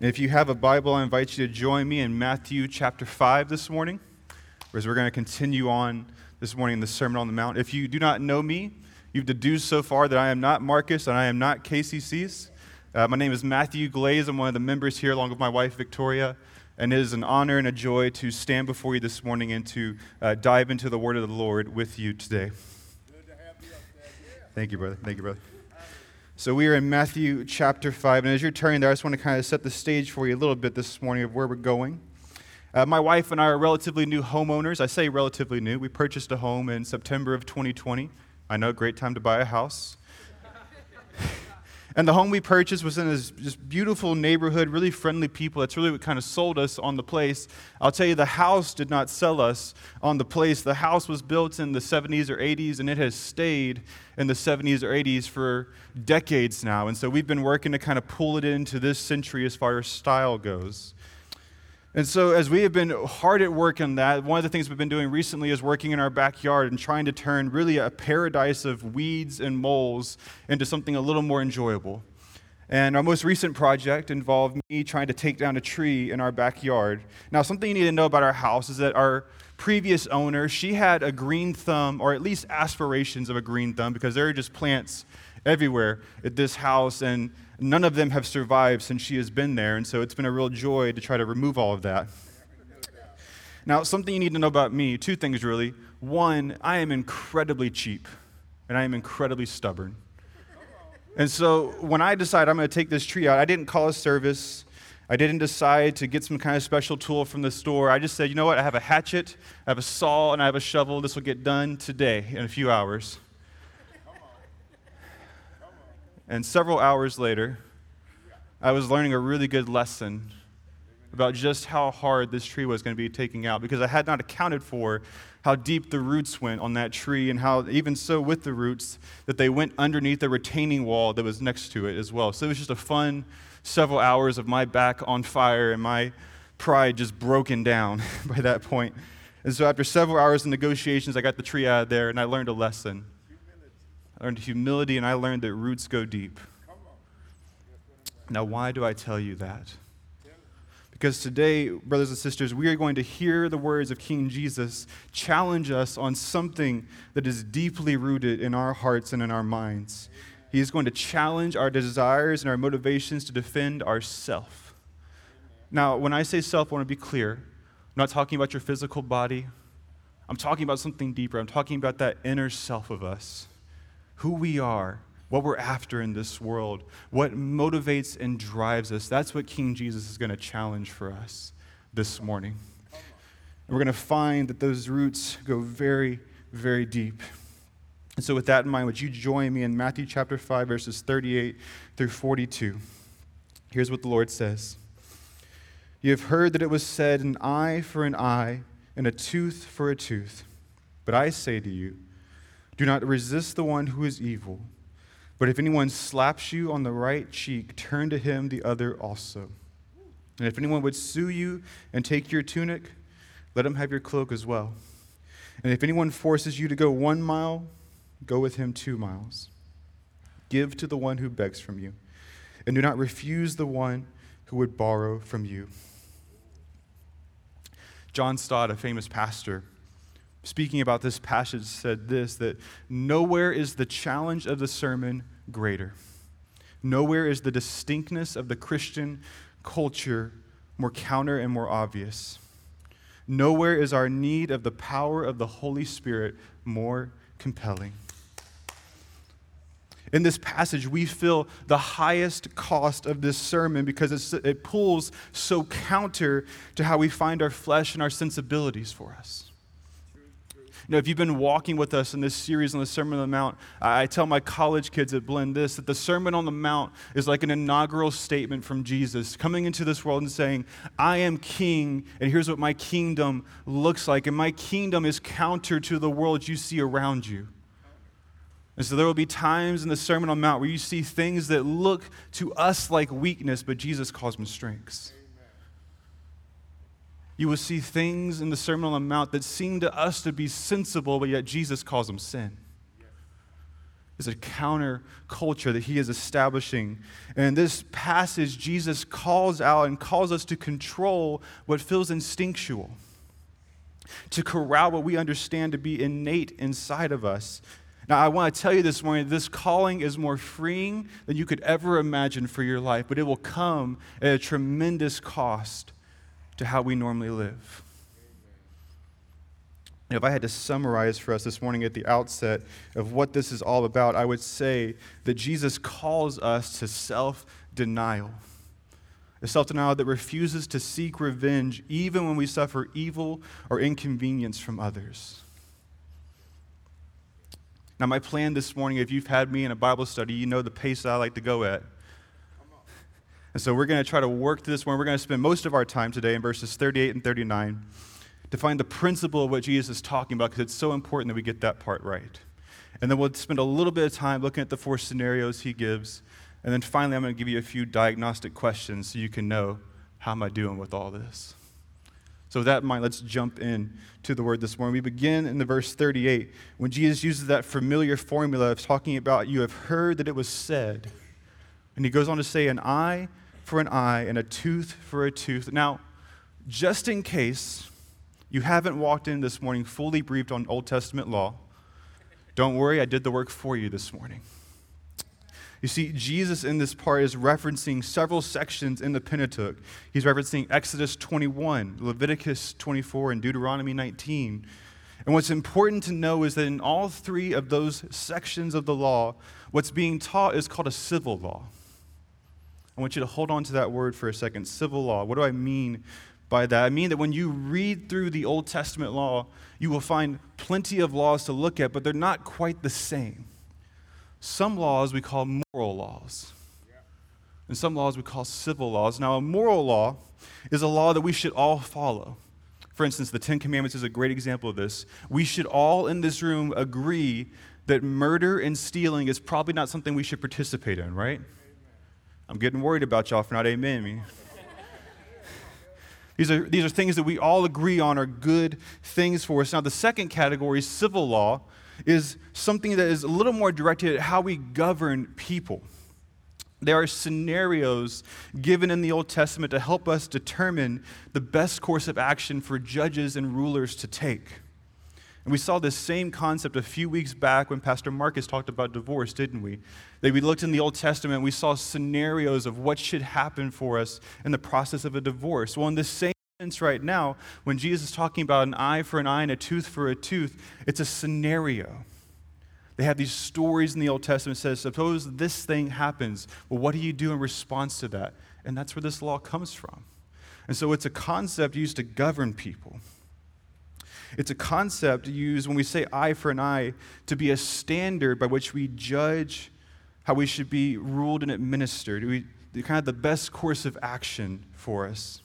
And if you have a Bible, I invite you to join me in Matthew chapter 5 this morning, as we're going to continue on this morning in the Sermon on the Mount. If you do not know me, you've deduced so far that I am not Marcus and I am not KCC's. Uh, my name is Matthew Glaze. I'm one of the members here, along with my wife, Victoria. And it is an honor and a joy to stand before you this morning and to uh, dive into the Word of the Lord with you today. Thank you, brother. Thank you, brother. So we are in Matthew chapter 5. And as you're turning there, I just want to kind of set the stage for you a little bit this morning of where we're going. Uh, my wife and I are relatively new homeowners. I say relatively new. We purchased a home in September of 2020. I know, a great time to buy a house. And the home we purchased was in this beautiful neighborhood, really friendly people. That's really what kind of sold us on the place. I'll tell you, the house did not sell us on the place. The house was built in the 70s or 80s, and it has stayed in the 70s or 80s for decades now. And so we've been working to kind of pull it into this century as far as style goes. And so, as we have been hard at work on that, one of the things we've been doing recently is working in our backyard and trying to turn really a paradise of weeds and moles into something a little more enjoyable. And our most recent project involved me trying to take down a tree in our backyard. Now, something you need to know about our house is that our previous owner, she had a green thumb, or at least aspirations of a green thumb, because there are just plants everywhere at this house. And none of them have survived since she has been there. And so it's been a real joy to try to remove all of that. Now, something you need to know about me two things really. One, I am incredibly cheap, and I am incredibly stubborn. And so when I decided I'm going to take this tree out, I didn't call a service. I didn't decide to get some kind of special tool from the store. I just said, you know what? I have a hatchet, I have a saw, and I have a shovel. This will get done today in a few hours. And several hours later, I was learning a really good lesson about just how hard this tree was going to be taking out because I had not accounted for how deep the roots went on that tree and how, even so, with the roots, that they went underneath the retaining wall that was next to it as well. So it was just a fun several hours of my back on fire and my pride just broken down by that point. And so after several hours of negotiations, I got the tree out of there and I learned a lesson. I learned humility, and I learned that roots go deep. Now, why do I tell you that? Because today, brothers and sisters, we are going to hear the words of King Jesus challenge us on something that is deeply rooted in our hearts and in our minds. He is going to challenge our desires and our motivations to defend ourself. Now, when I say self, I want to be clear. I'm not talking about your physical body. I'm talking about something deeper. I'm talking about that inner self of us who we are, what we're after in this world, what motivates and drives us. That's what King Jesus is going to challenge for us this morning. And we're going to find that those roots go very, very deep. And so, with that in mind, would you join me in Matthew chapter 5, verses 38 through 42? Here's what the Lord says You have heard that it was said, an eye for an eye, and a tooth for a tooth. But I say to you, do not resist the one who is evil. But if anyone slaps you on the right cheek, turn to him the other also. And if anyone would sue you and take your tunic, let him have your cloak as well. And if anyone forces you to go one mile, go with him two miles. Give to the one who begs from you, and do not refuse the one who would borrow from you. John Stott, a famous pastor, speaking about this passage, said this that nowhere is the challenge of the sermon greater. Nowhere is the distinctness of the Christian culture more counter and more obvious. Nowhere is our need of the power of the Holy Spirit more compelling. In this passage, we feel the highest cost of this sermon because it pulls so counter to how we find our flesh and our sensibilities for us. You know, if you've been walking with us in this series on the Sermon on the Mount, I tell my college kids at Blend this that the Sermon on the Mount is like an inaugural statement from Jesus coming into this world and saying, I am king, and here's what my kingdom looks like. And my kingdom is counter to the world you see around you. And so there will be times in the Sermon on the Mount where you see things that look to us like weakness, but Jesus calls them strengths. You will see things in the Sermon on the Mount that seem to us to be sensible, but yet Jesus calls them sin. It's a counter culture that he is establishing. And in this passage, Jesus calls out and calls us to control what feels instinctual, to corral what we understand to be innate inside of us. Now, I want to tell you this morning this calling is more freeing than you could ever imagine for your life, but it will come at a tremendous cost to how we normally live. If I had to summarize for us this morning at the outset of what this is all about, I would say that Jesus calls us to self denial. A self denial that refuses to seek revenge even when we suffer evil or inconvenience from others. Now, my plan this morning, if you've had me in a Bible study, you know the pace that I like to go at. And so we're going to try to work through this one. We're going to spend most of our time today in verses 38 and 39 to find the principle of what Jesus is talking about because it's so important that we get that part right. And then we'll spend a little bit of time looking at the four scenarios he gives. And then finally, I'm going to give you a few diagnostic questions so you can know how am I doing with all this. So, with that in mind, let's jump in to the word this morning. We begin in the verse 38 when Jesus uses that familiar formula of talking about, You have heard that it was said. And he goes on to say, An eye for an eye and a tooth for a tooth. Now, just in case you haven't walked in this morning fully briefed on Old Testament law, don't worry, I did the work for you this morning. You see, Jesus in this part is referencing several sections in the Pentateuch. He's referencing Exodus 21, Leviticus 24, and Deuteronomy 19. And what's important to know is that in all three of those sections of the law, what's being taught is called a civil law. I want you to hold on to that word for a second civil law. What do I mean by that. I mean that when you read through the Old Testament law, you will find plenty of laws to look at, but they're not quite the same. Some laws we call moral laws, and some laws we call civil laws. Now, a moral law is a law that we should all follow. For instance, the Ten Commandments is a great example of this. We should all in this room agree that murder and stealing is probably not something we should participate in, right? I'm getting worried about y'all for not amen me. These are, these are things that we all agree on are good things for us. Now, the second category, civil law, is something that is a little more directed at how we govern people. There are scenarios given in the Old Testament to help us determine the best course of action for judges and rulers to take. And we saw this same concept a few weeks back when Pastor Marcus talked about divorce, didn't we? That we looked in the Old Testament, we saw scenarios of what should happen for us in the process of a divorce. Well, in the same sense right now, when Jesus is talking about an eye for an eye and a tooth for a tooth, it's a scenario. They have these stories in the Old Testament that says, suppose this thing happens. Well, what do you do in response to that? And that's where this law comes from. And so it's a concept used to govern people. It's a concept used when we say eye for an eye to be a standard by which we judge how we should be ruled and administered, we, kind of the best course of action for us.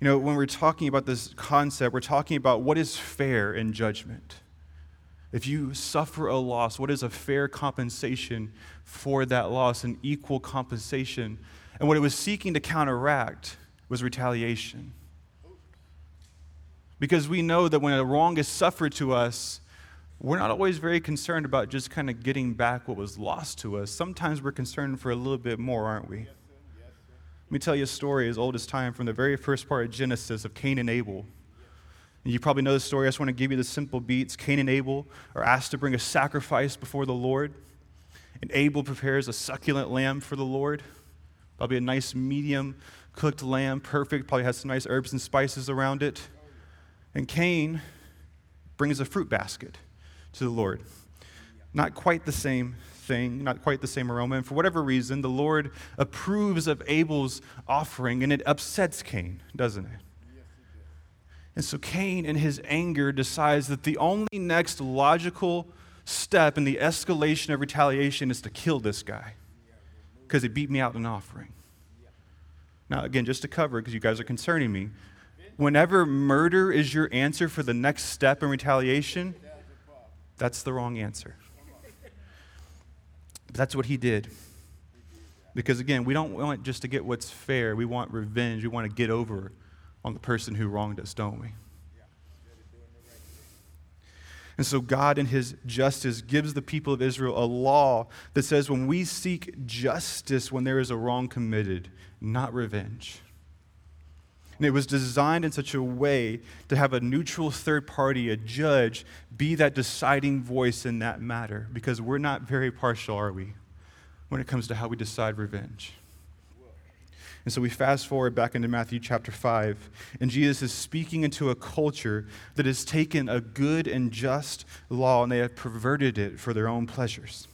You know, when we're talking about this concept, we're talking about what is fair in judgment. If you suffer a loss, what is a fair compensation for that loss, an equal compensation? And what it was seeking to counteract was retaliation. Because we know that when a wrong is suffered to us, we're not always very concerned about just kind of getting back what was lost to us. Sometimes we're concerned for a little bit more, aren't we? Let me tell you a story as old as time from the very first part of Genesis of Cain and Abel. And you probably know the story. I just want to give you the simple beats. Cain and Abel are asked to bring a sacrifice before the Lord. And Abel prepares a succulent lamb for the Lord. Probably a nice medium cooked lamb, perfect. Probably has some nice herbs and spices around it. And Cain brings a fruit basket to the Lord. Not quite the same thing, not quite the same aroma. And for whatever reason, the Lord approves of Abel's offering and it upsets Cain, doesn't it? And so Cain, in his anger, decides that the only next logical step in the escalation of retaliation is to kill this guy because he beat me out in an offering. Now, again, just to cover, because you guys are concerning me, whenever murder is your answer for the next step in retaliation, that's the wrong answer. But that's what he did. Because again, we don't want just to get what's fair. We want revenge. We want to get over on the person who wronged us, don't we? And so, God, in His justice, gives the people of Israel a law that says when we seek justice when there is a wrong committed, not revenge. And it was designed in such a way to have a neutral third party, a judge, be that deciding voice in that matter. Because we're not very partial, are we, when it comes to how we decide revenge? And so we fast forward back into Matthew chapter 5, and Jesus is speaking into a culture that has taken a good and just law and they have perverted it for their own pleasures.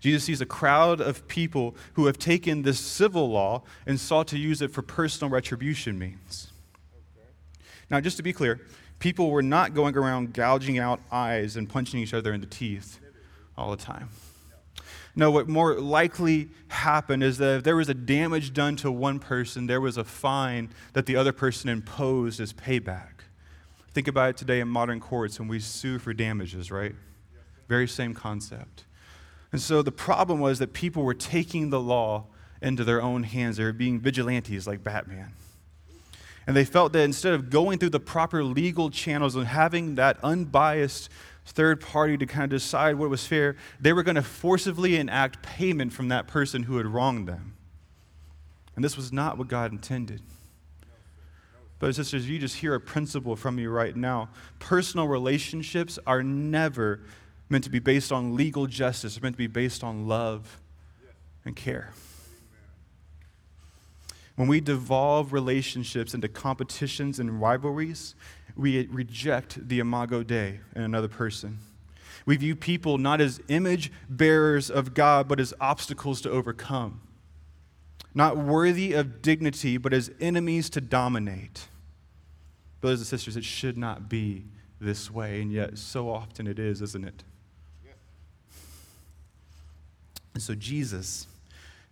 Jesus sees a crowd of people who have taken this civil law and sought to use it for personal retribution means. Now, just to be clear, people were not going around gouging out eyes and punching each other in the teeth all the time. No, what more likely happened is that if there was a damage done to one person, there was a fine that the other person imposed as payback. Think about it today in modern courts when we sue for damages, right? Very same concept. And so the problem was that people were taking the law into their own hands. They were being vigilantes like Batman. And they felt that instead of going through the proper legal channels and having that unbiased third party to kind of decide what was fair, they were going to forcibly enact payment from that person who had wronged them. And this was not what God intended. Brothers and sisters, you just hear a principle from me right now. Personal relationships are never meant to be based on legal justice, they're meant to be based on love and care. When we devolve relationships into competitions and rivalries, we reject the imago Dei in another person. We view people not as image bearers of God, but as obstacles to overcome. Not worthy of dignity, but as enemies to dominate. Brothers and sisters, it should not be this way, and yet so often it is, isn't it? And so Jesus,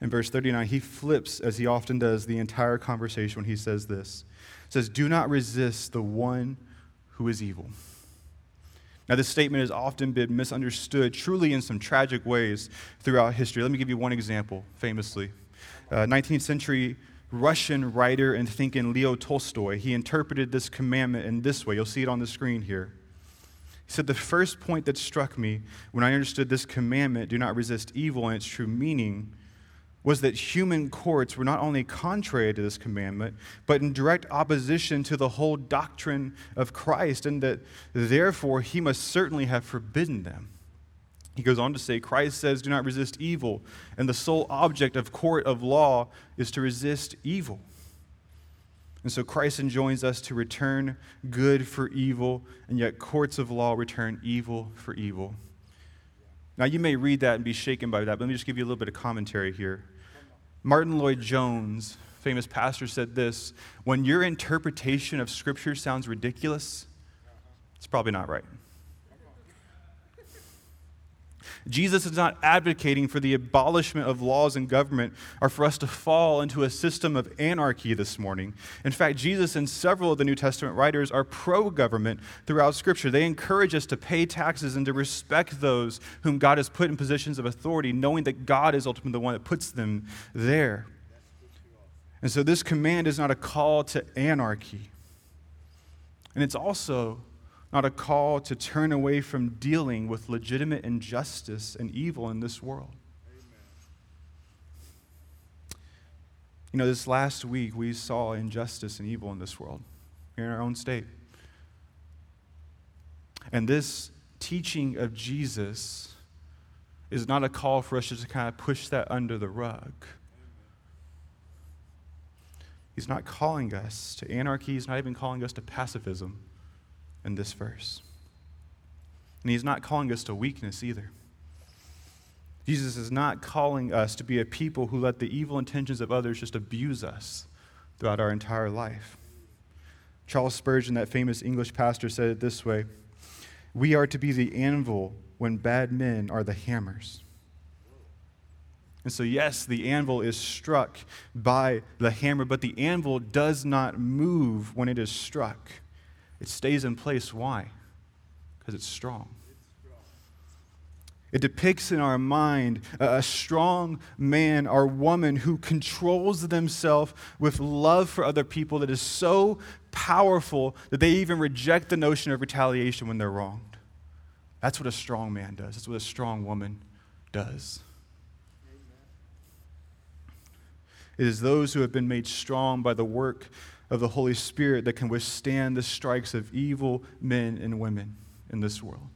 in verse 39, he flips, as he often does, the entire conversation when he says this says, Do not resist the one who is evil. Now, this statement has often been misunderstood, truly in some tragic ways throughout history. Let me give you one example, famously. Uh, 19th century Russian writer and thinker Leo Tolstoy, he interpreted this commandment in this way. You'll see it on the screen here. He said, The first point that struck me when I understood this commandment, do not resist evil in its true meaning, was that human courts were not only contrary to this commandment, but in direct opposition to the whole doctrine of Christ, and that therefore he must certainly have forbidden them. He goes on to say, Christ says, Do not resist evil, and the sole object of court of law is to resist evil. And so Christ enjoins us to return good for evil, and yet courts of law return evil for evil. Now, you may read that and be shaken by that, but let me just give you a little bit of commentary here. Martyn Lloyd-Jones, famous pastor, said this When your interpretation of Scripture sounds ridiculous, it's probably not right. Jesus is not advocating for the abolishment of laws and government or for us to fall into a system of anarchy this morning. In fact, Jesus and several of the New Testament writers are pro government throughout Scripture. They encourage us to pay taxes and to respect those whom God has put in positions of authority, knowing that God is ultimately the one that puts them there. And so, this command is not a call to anarchy. And it's also not a call to turn away from dealing with legitimate injustice and evil in this world. Amen. You know, this last week we saw injustice and evil in this world, here in our own state. And this teaching of Jesus is not a call for us to kind of push that under the rug. He's not calling us to anarchy, he's not even calling us to pacifism in this verse. And he's not calling us to weakness either. Jesus is not calling us to be a people who let the evil intentions of others just abuse us throughout our entire life. Charles Spurgeon, that famous English pastor, said it this way We are to be the anvil when bad men are the hammers. And so, yes, the anvil is struck by the hammer, but the anvil does not move when it is struck. It stays in place. Why? Because it's strong. It depicts in our mind a strong man or woman who controls themselves with love for other people that is so powerful that they even reject the notion of retaliation when they're wronged. That's what a strong man does. That's what a strong woman does. It is those who have been made strong by the work of the Holy Spirit that can withstand the strikes of evil men and women in this world.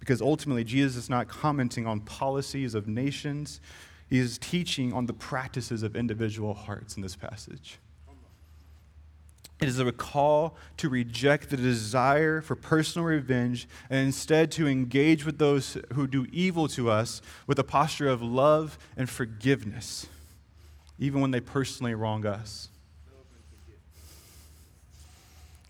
Because ultimately, Jesus is not commenting on policies of nations, he is teaching on the practices of individual hearts in this passage. It is a call to reject the desire for personal revenge and instead to engage with those who do evil to us with a posture of love and forgiveness, even when they personally wrong us.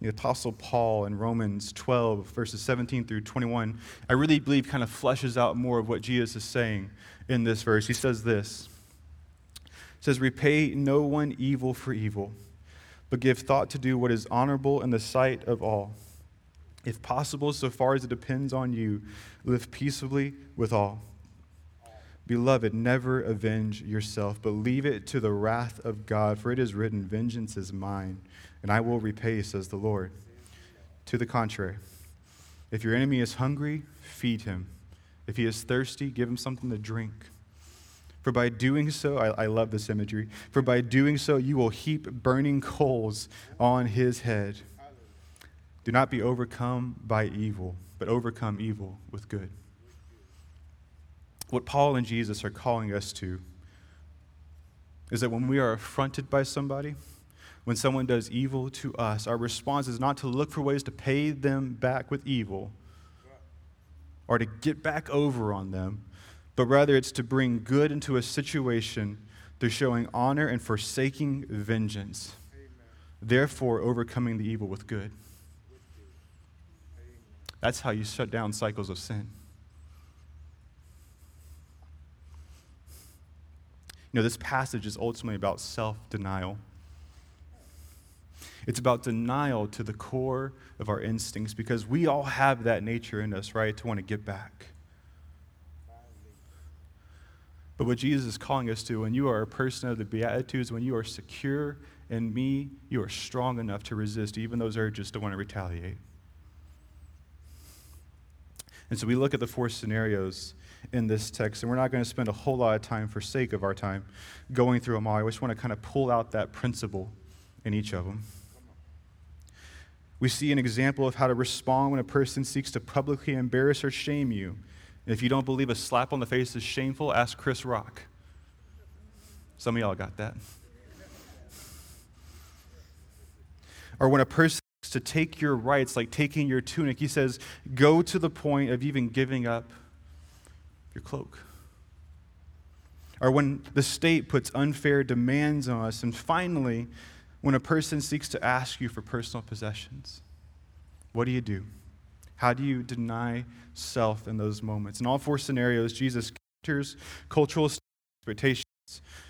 The Apostle Paul in Romans 12, verses 17 through 21, I really believe kind of fleshes out more of what Jesus is saying in this verse. He says this. He says, Repay no one evil for evil but give thought to do what is honorable in the sight of all. If possible, so far as it depends on you, live peaceably with all. Beloved, never avenge yourself, but leave it to the wrath of God, for it is written, Vengeance is mine, and I will repay, says the Lord. To the contrary, if your enemy is hungry, feed him. If he is thirsty, give him something to drink. For by doing so, I, I, love this imagery, for by doing so, you will heap burning coals on his head. Do not be overcome by evil, but overcome evil with good. What Paul and Jesus are calling us to is that when we are affronted by somebody, when someone does evil to us, our response is not to look for ways to pay them back with evil or to get back over on them but rather it's to bring good into a situation through showing honor and forsaking vengeance, Amen. therefore overcoming the evil with good. That's how you shut down cycles of sin. Know, this passage is ultimately about self denial. It's about denial to the core of our instincts because we all have that nature in us, right, to want to get back. But what Jesus is calling us to, when you are a person of the Beatitudes, when you are secure in me, you are strong enough to resist even those urges to want to retaliate. And so we look at the four scenarios in this text, and we're not going to spend a whole lot of time for sake of our time going through them all. I just want to kind of pull out that principle in each of them. We see an example of how to respond when a person seeks to publicly embarrass or shame you and if you don't believe a slap on the face is shameful, ask Chris Rock. Some of y'all got that. Or when a person seeks to take your rights, like taking your tunic, he says, go to the point of even giving up your cloak. Or when the state puts unfair demands on us. And finally, when a person seeks to ask you for personal possessions, what do you do? How do you deny self in those moments? In all four scenarios, Jesus counters cultural expectations.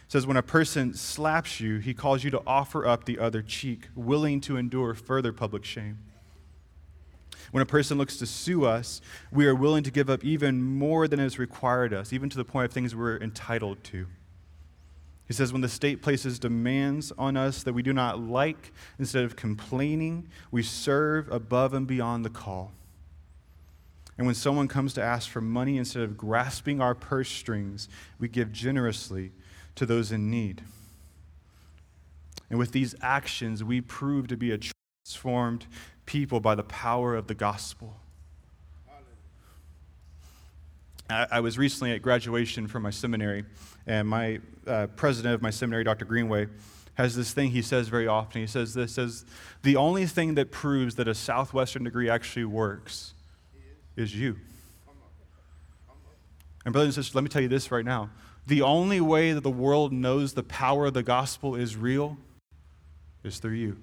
says, when a person slaps you, he calls you to offer up the other cheek, willing to endure further public shame. When a person looks to sue us, we are willing to give up even more than is required us, even to the point of things we're entitled to. He says, when the state places demands on us that we do not like, instead of complaining, we serve above and beyond the call. And when someone comes to ask for money, instead of grasping our purse strings, we give generously to those in need. And with these actions, we prove to be a transformed people by the power of the gospel. I, was recently at graduation from my seminary, and my uh, president of my seminary, Dr. Greenway, has this thing he says very often. He says this says the only thing that proves that a southwestern degree actually works is you. And, brothers and sisters, let me tell you this right now. The only way that the world knows the power of the gospel is real is through you.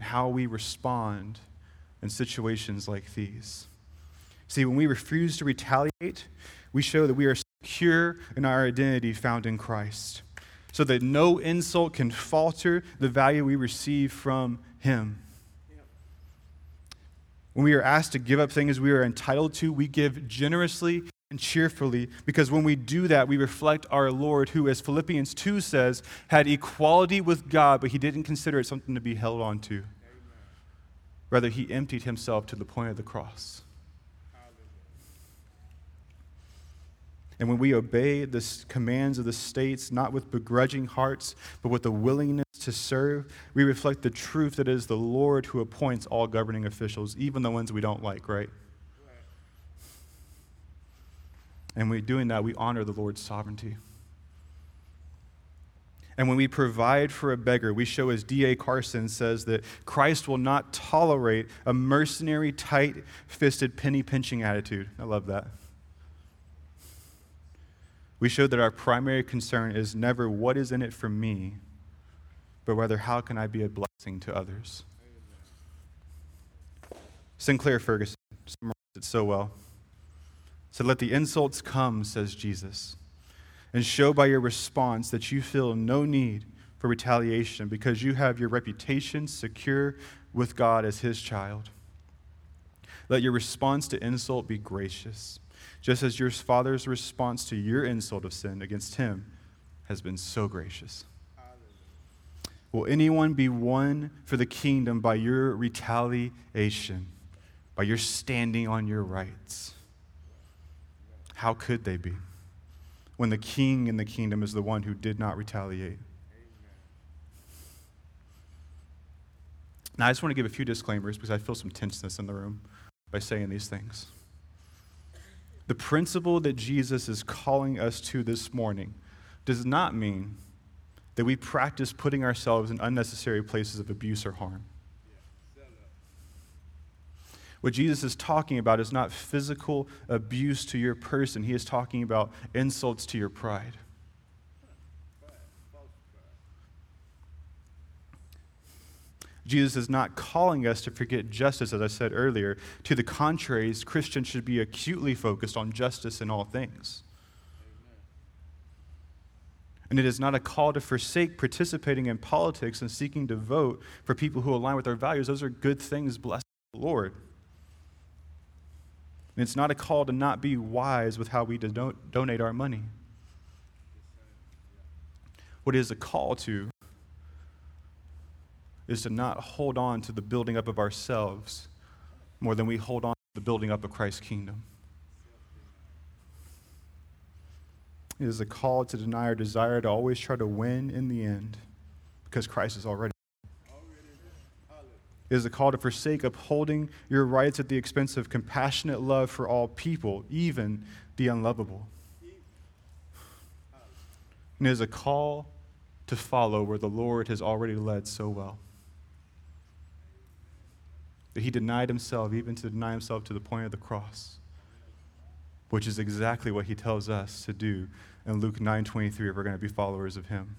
How we respond in situations like these. See, when we refuse to retaliate, we show that we are secure in our identity found in Christ, so that no insult can falter the value we receive from Him. When we are asked to give up things we are entitled to, we give generously and cheerfully because when we do that, we reflect our Lord, who, as Philippians 2 says, had equality with God, but he didn't consider it something to be held on to. Rather, he emptied himself to the point of the cross. And when we obey the commands of the states, not with begrudging hearts, but with a willingness to serve, we reflect the truth that it is the Lord who appoints all governing officials, even the ones we don't like, right? And when doing that, we honor the Lord's sovereignty. And when we provide for a beggar, we show, as D.A. Carson says, that Christ will not tolerate a mercenary, tight fisted, penny pinching attitude. I love that. We show that our primary concern is never what is in it for me, but rather how can I be a blessing to others. Sinclair Ferguson summarized it so well. So let the insults come, says Jesus, and show by your response that you feel no need for retaliation because you have your reputation secure with God as his child. Let your response to insult be gracious just as your father's response to your insult of sin against him has been so gracious. Will anyone be won for the kingdom by your retaliation, by your standing on your rights? How could they be when the king in the kingdom is the one who did not retaliate? Now, I just want to give a few disclaimers because I feel some tenseness in the room by saying these things. The principle that Jesus is calling us to this morning does not mean that we practice putting ourselves in unnecessary places of abuse or harm. What Jesus is talking about is not physical abuse to your person, he is talking about insults to your pride. Jesus is not calling us to forget justice, as I said earlier. To the contrary, Christians should be acutely focused on justice in all things. And it is not a call to forsake participating in politics and seeking to vote for people who align with our values. Those are good things, blessed the Lord. And it's not a call to not be wise with how we don- donate our money. What is a call to is to not hold on to the building up of ourselves more than we hold on to the building up of Christ's kingdom. It is a call to deny our desire to always try to win in the end because Christ is already. Is a call to forsake upholding your rights at the expense of compassionate love for all people, even the unlovable. And it is a call to follow where the Lord has already led so well that he denied himself, even to deny himself to the point of the cross, which is exactly what he tells us to do in Luke 9:23 if we're going to be followers of him.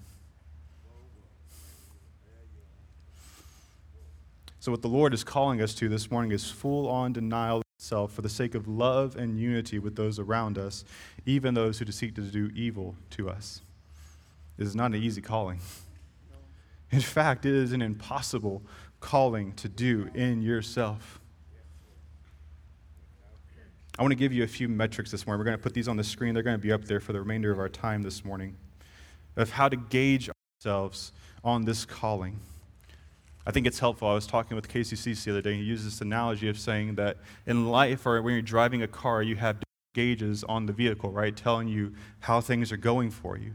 So, what the Lord is calling us to this morning is full on denial of self for the sake of love and unity with those around us, even those who seek to do evil to us. It is not an easy calling. In fact, it is an impossible calling to do in yourself. I want to give you a few metrics this morning. We're going to put these on the screen. They're going to be up there for the remainder of our time this morning of how to gauge ourselves on this calling. I think it's helpful. I was talking with KCC the other day, and he used this analogy of saying that in life, or when you're driving a car, you have gauges on the vehicle, right, telling you how things are going for you.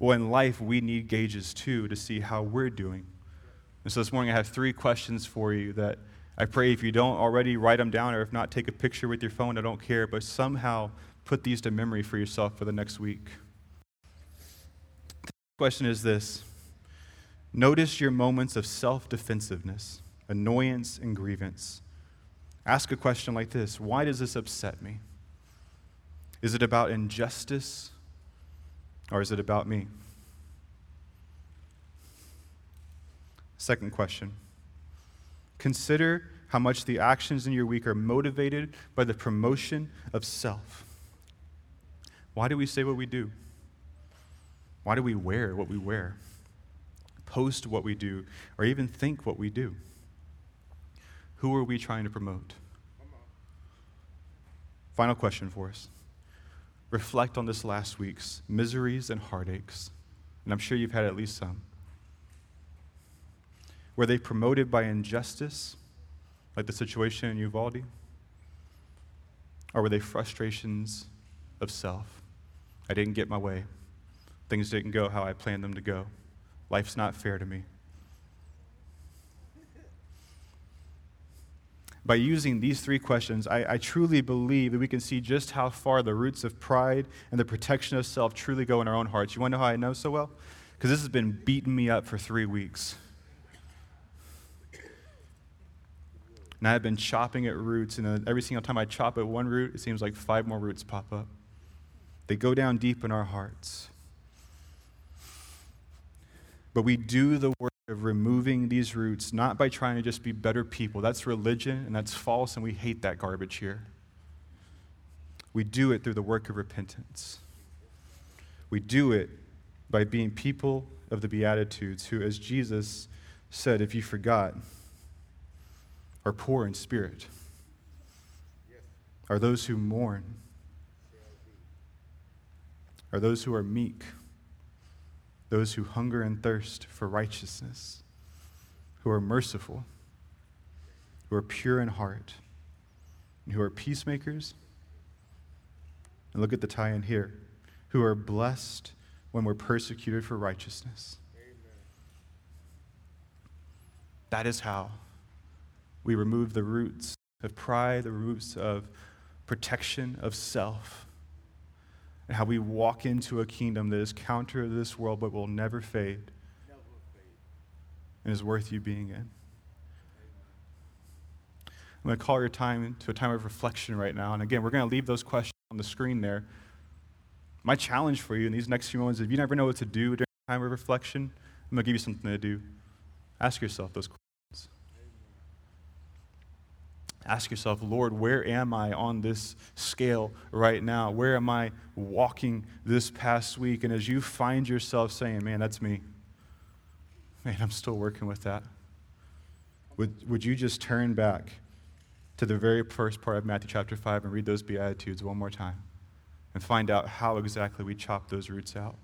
Well, in life, we need gauges too to see how we're doing. And so this morning I have three questions for you that I pray if you don't already write them down or if not, take a picture with your phone. I don't care, but somehow put these to memory for yourself for the next week. The question is this Notice your moments of self defensiveness, annoyance, and grievance. Ask a question like this Why does this upset me? Is it about injustice or is it about me? Second question Consider how much the actions in your week are motivated by the promotion of self. Why do we say what we do? Why do we wear what we wear? Post what we do, or even think what we do? Who are we trying to promote? Final question for us. Reflect on this last week's miseries and heartaches, and I'm sure you've had at least some. Were they promoted by injustice like the situation in Uvalde? Or were they frustrations of self? I didn't get my way. Things didn't go how I planned them to go. Life's not fair to me. By using these three questions, I, I, truly believe that we can see just how far the roots of pride and the protection of self truly go in our own hearts. You want to know how I know so well? Because this has been beating me up for three weeks. And I've been chopping at roots, and uh, every single time I chop at one root, it seems like five more roots pop up. They go down deep in our hearts. But we do the work of removing these roots not by trying to just be better people. That's religion and that's false, and we hate that garbage here. We do it through the work of repentance. We do it by being people of the Beatitudes who, as Jesus said, if you forgot, are poor in spirit, are those who mourn, are those who are meek those who hunger and thirst for righteousness, who are merciful, who are pure in heart, and who are peacemakers. And look at the tie in here who are blessed when we're persecuted for righteousness. Amen. That is how we remove the roots of pride, the roots of protection of self and how we walk into a kingdom that is counter to this world but will never fade, and is worth you being in. I'm going to call your time to a time of reflection right now. And again, we're going to leave those questions on the screen there. My challenge for you in these next few moments, if you never know what to do during a time of reflection, I'm going to give you something to do. Ask yourself those questions. Ask yourself, Lord, where am I on this scale right now? Where am I walking this past week? And as you find yourself saying, man, that's me, man, I'm still working with that, would, would you just turn back to the very first part of Matthew chapter 5 and read those Beatitudes one more time and find out how exactly we chop those roots out?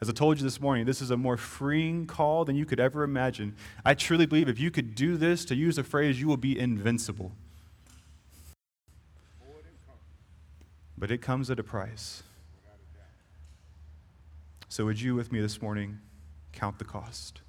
As I told you this morning, this is a more freeing call than you could ever imagine. I truly believe if you could do this, to use a phrase, you will be invincible. But it comes at a price. So, would you with me this morning count the cost?